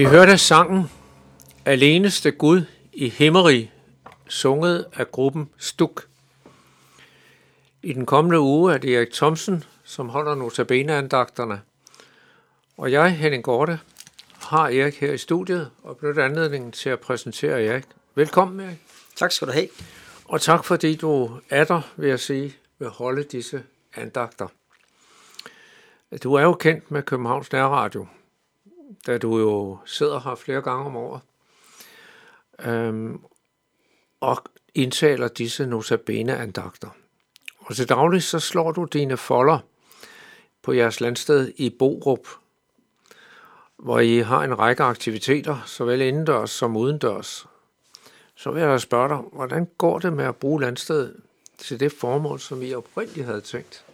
Vi hørte sangen Aleneste Gud i Himmerig, sunget af gruppen Stuk. I den kommende uge er det Erik Thomsen, som holder notabeneandagterne. Og jeg, Henning Gorte, har Erik her i studiet og benytter anledningen til at præsentere Erik. Velkommen, Erik. Tak skal du have. Og tak fordi du er der, vil jeg sige, vil holde disse andagter. Du er jo kendt med Københavns Nærradio, da du jo sidder her flere gange om året, øhm, og indtaler disse notabene-andagter. Og til daglig så slår du dine folder på jeres landsted i Borup, hvor I har en række aktiviteter, såvel indendørs som udendørs. Så vil jeg spørge dig, hvordan går det med at bruge landstedet til det formål, som I oprindeligt havde tænkt?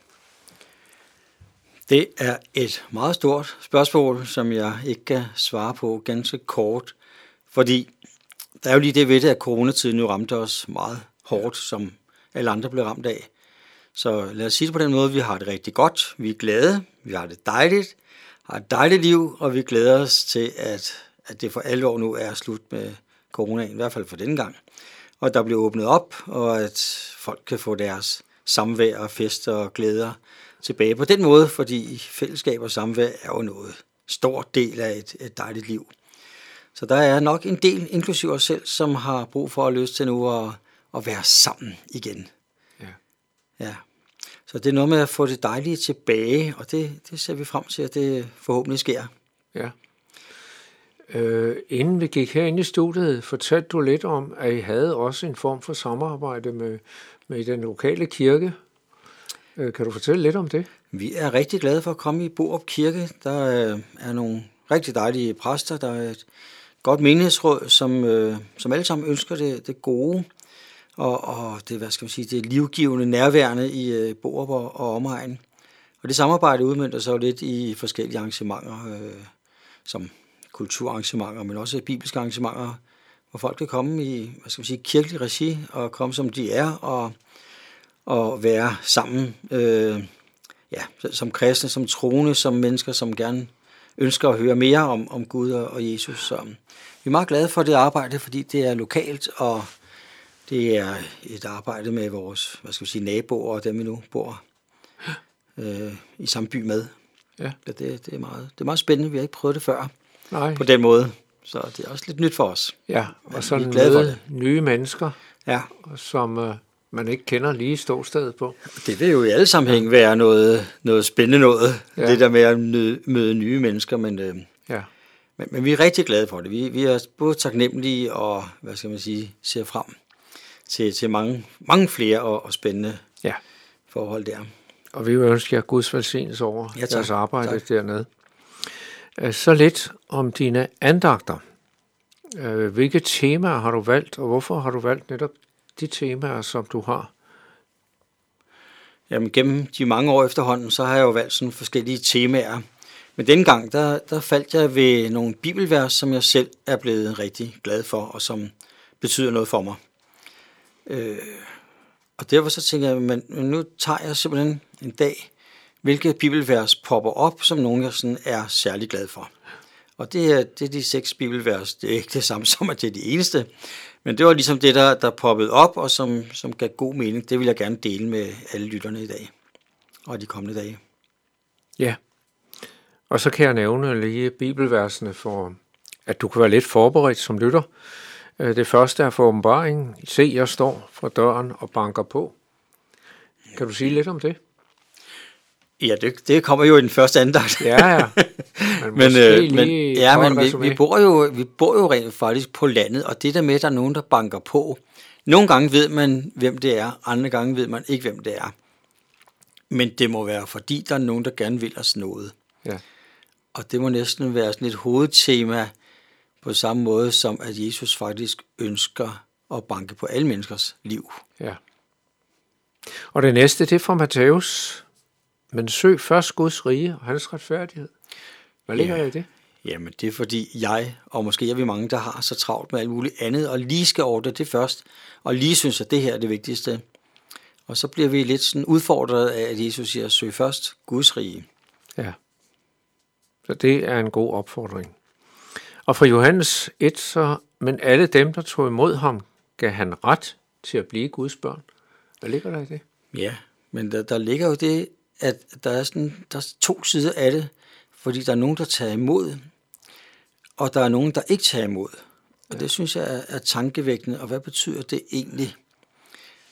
Det er et meget stort spørgsmål, som jeg ikke kan svare på ganske kort, fordi der er jo lige det ved det, at coronatiden jo ramte os meget hårdt, som alle andre blev ramt af. Så lad os sige det på den måde, vi har det rigtig godt, vi er glade, vi har det dejligt, har et dejligt liv, og vi glæder os til, at, at det for alvor nu er slut med coronaen, i hvert fald for denne gang. Og der bliver åbnet op, og at folk kan få deres samvær og fester og glæder tilbage på den måde, fordi fællesskab og samvær er jo noget stor del af et, et dejligt liv. Så der er nok en del, inklusive os selv, som har brug for at lyst til nu at, at være sammen igen. Ja. Ja. Så det er noget med at få det dejlige tilbage, og det, det ser vi frem til, at det forhåbentlig sker. Ja. Øh, inden vi gik herinde i studiet, fortalte du lidt om, at I havde også en form for samarbejde med, med den lokale kirke. Øh, kan du fortælle lidt om det? Vi er rigtig glade for at komme i Borup Kirke. Der øh, er nogle rigtig dejlige præster. Der er et godt menighedsråd, som, øh, som alle sammen ønsker det, det gode og, og det, hvad skal man sige, det livgivende nærværende i øh, Borup og, og omegn. Og det samarbejde udmyndter sig jo lidt i forskellige arrangementer, øh, som kulturarrangementer, men også bibelske arrangementer, hvor folk kan komme i hvad skal man sige, kirkelig regi og komme som de er og, og være sammen øh, ja, som kristne, som troende, som mennesker, som gerne ønsker at høre mere om, om Gud og, og Jesus. Så vi er meget glade for det arbejde, fordi det er lokalt, og det er et arbejde med vores hvad skal vi sige, naboer og dem, vi nu bor øh, i samme by med. Ja. Det, det, er meget, det er meget spændende. Vi har ikke prøvet det før Nej. på den måde. Så det er også lidt nyt for os. Ja, og sådan glade nye mennesker, Ja, som øh, man ikke kender lige ståstedet på. det vil jo i alle sammenhæng være noget, noget spændende noget, Ja. ja. det der med at møde, møde nye mennesker, men, øh, Ja, men, men vi er rigtig glade for det. Vi, vi er både taknemmelige og, hvad skal man sige, ser frem til, til mange, mange flere og, og spændende ja. forhold der. Og vi vil ønske jer Guds velsignelse over Ja, tak. jeres arbejde Tak. dernede. Øh, så lidt om dine andagter. Øh, hvilke temaer har du valgt, og hvorfor har du valgt netop de temaer, som du har? Jamen, gennem de mange år efterhånden, så har jeg jo valgt sådan forskellige temaer. Men denne gang, der, der faldt jeg ved nogle bibelvers, som jeg selv er blevet rigtig glad for, og som betyder noget for mig. Øh, og derfor så tænker jeg, men men nu tager jeg simpelthen en dag, hvilke bibelvers popper op, som nogen jeg sådan er særlig glad for. Og det er, det er de seks bibelvers. Det er ikke det samme som, at det er de eneste. Men det var ligesom det, der, der poppede op, og som, som gav god mening. Det vil jeg gerne dele med alle lytterne i dag og de kommende dage. Ja. Og så kan jeg nævne lige bibelversene for, at du kan være lidt forberedt som lytter. Øh, det første er for åbenbaringen. Se, jeg står for døren og banker på. Kan du sige lidt om det? Ja, det, det kommer jo i den første andagt. Ja, ja. Men, Men, måske øh, men, ja, men vi, vi, bor jo, vi bor jo rent faktisk på landet, og det der med, at der er nogen, der banker på. Nogle gange ved man, hvem det er, andre gange ved man ikke, hvem det er. Men det må være, fordi der er nogen, der gerne vil os noget. Ja. Og det må næsten være sådan et hovedtema på samme måde, som at Jesus faktisk ønsker at banke på alle menneskers liv. Ja. Og det næste, det er fra Matthæus. Men søg først Guds rige og hans retfærdighed. Hvad ligger Ja. der i det? Jamen, det er fordi jeg, og måske er vi mange, der har så travlt med alt muligt andet, og lige skal ordne det først, og lige synes, at det her er det vigtigste. Og så bliver vi lidt sådan udfordret af, at Jesus siger, søg først Guds rige. Ja. Så det er en god opfordring. Og fra Johannes 1, så, men alle dem, der tog imod ham, gav han ret til at blive Guds børn. Hvad ligger der i det? Ja, men der, der ligger jo det, at der er, sådan, der er to sider af det, fordi der er nogen, der tager imod, og der er nogen, der ikke tager imod. Og ja. det synes jeg er, er tankevækkende, og hvad betyder det egentlig?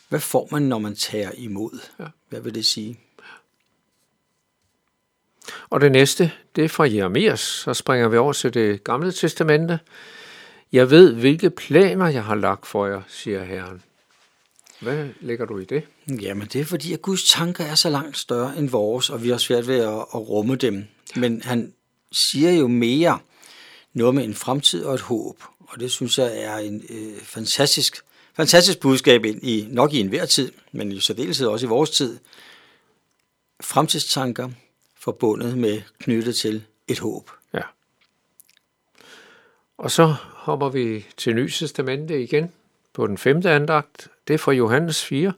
Hvad får man, når man tager imod? Ja. Hvad vil det sige? Og det næste, det er fra Jeremias. Så springer vi over til det gamle testamente. Jeg ved, hvilke planer jeg har lagt for jer, siger Herren. Hvad lægger du i det? Jamen, det er fordi, at Guds tanker er så langt større end vores, og vi har svært ved at, at rumme dem. Men han siger jo mere noget med en fremtid og et håb. Og det synes jeg er en øh, fantastisk, fantastisk budskab ind i, nok i enhver tid, men i særdeleshed også i vores tid. Fremtidstanker forbundet med knyttet til et håb. Ja. Og så hopper vi til Ny Testamente igen på den femte andagt. Det er fra Johannes 4.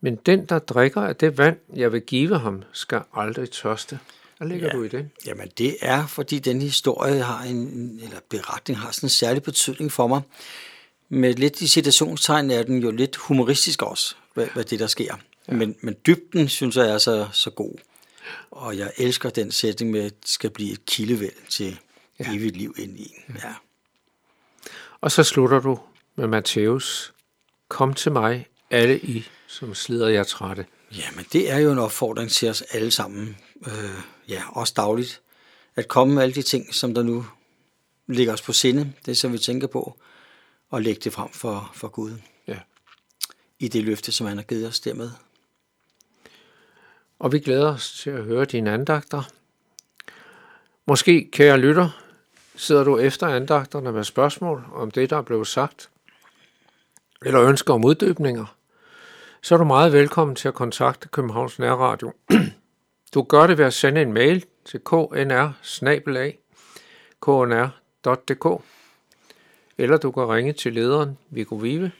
Men den, der drikker af det vand, jeg vil give ham, skal aldrig tørste. Hvad ligger ja, du i det? Jamen det er, fordi den historie har en, eller beretning har sådan en særlig betydning for mig. Med lidt i citationstegn er den jo lidt humoristisk også, hvad, hvad det der sker. Ja. Men, men dybden synes jeg er så, så god. Og jeg elsker den sætning med, at det skal blive et kildevæld til ja. evigt liv ind i. Ja. Og så slutter du med Matthæus. Kom til mig, alle I, som slider jer trætte. Jamen, det er jo en opfordring til os alle sammen, øh, ja, også dagligt, at komme med alle de ting, som der nu ligger os på sinde, det som vi tænker på, og lægge det frem for, for Gud. Ja. I det løfte, som han har givet os dermed. Og vi glæder os til at høre dine andagter. Måske, kære lytter, sidder du efter andagterne med spørgsmål om det, der er blevet sagt, eller ønsker om uddybninger, så er du meget velkommen til at kontakte Københavns Nærradio. Du gør det ved at sende en mail til knr knr.dk eller du kan ringe til lederen Viggo Vive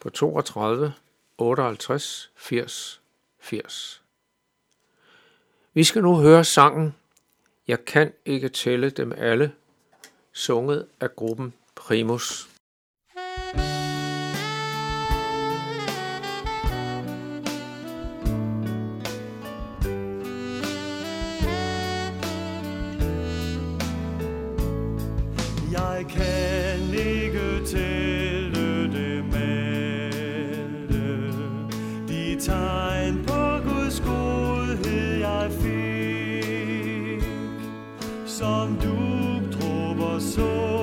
på 32 58 80 80. Vi skal nu høre sangen Jeg kan ikke tælle dem alle, sunget af gruppen Primus. Jeg soul.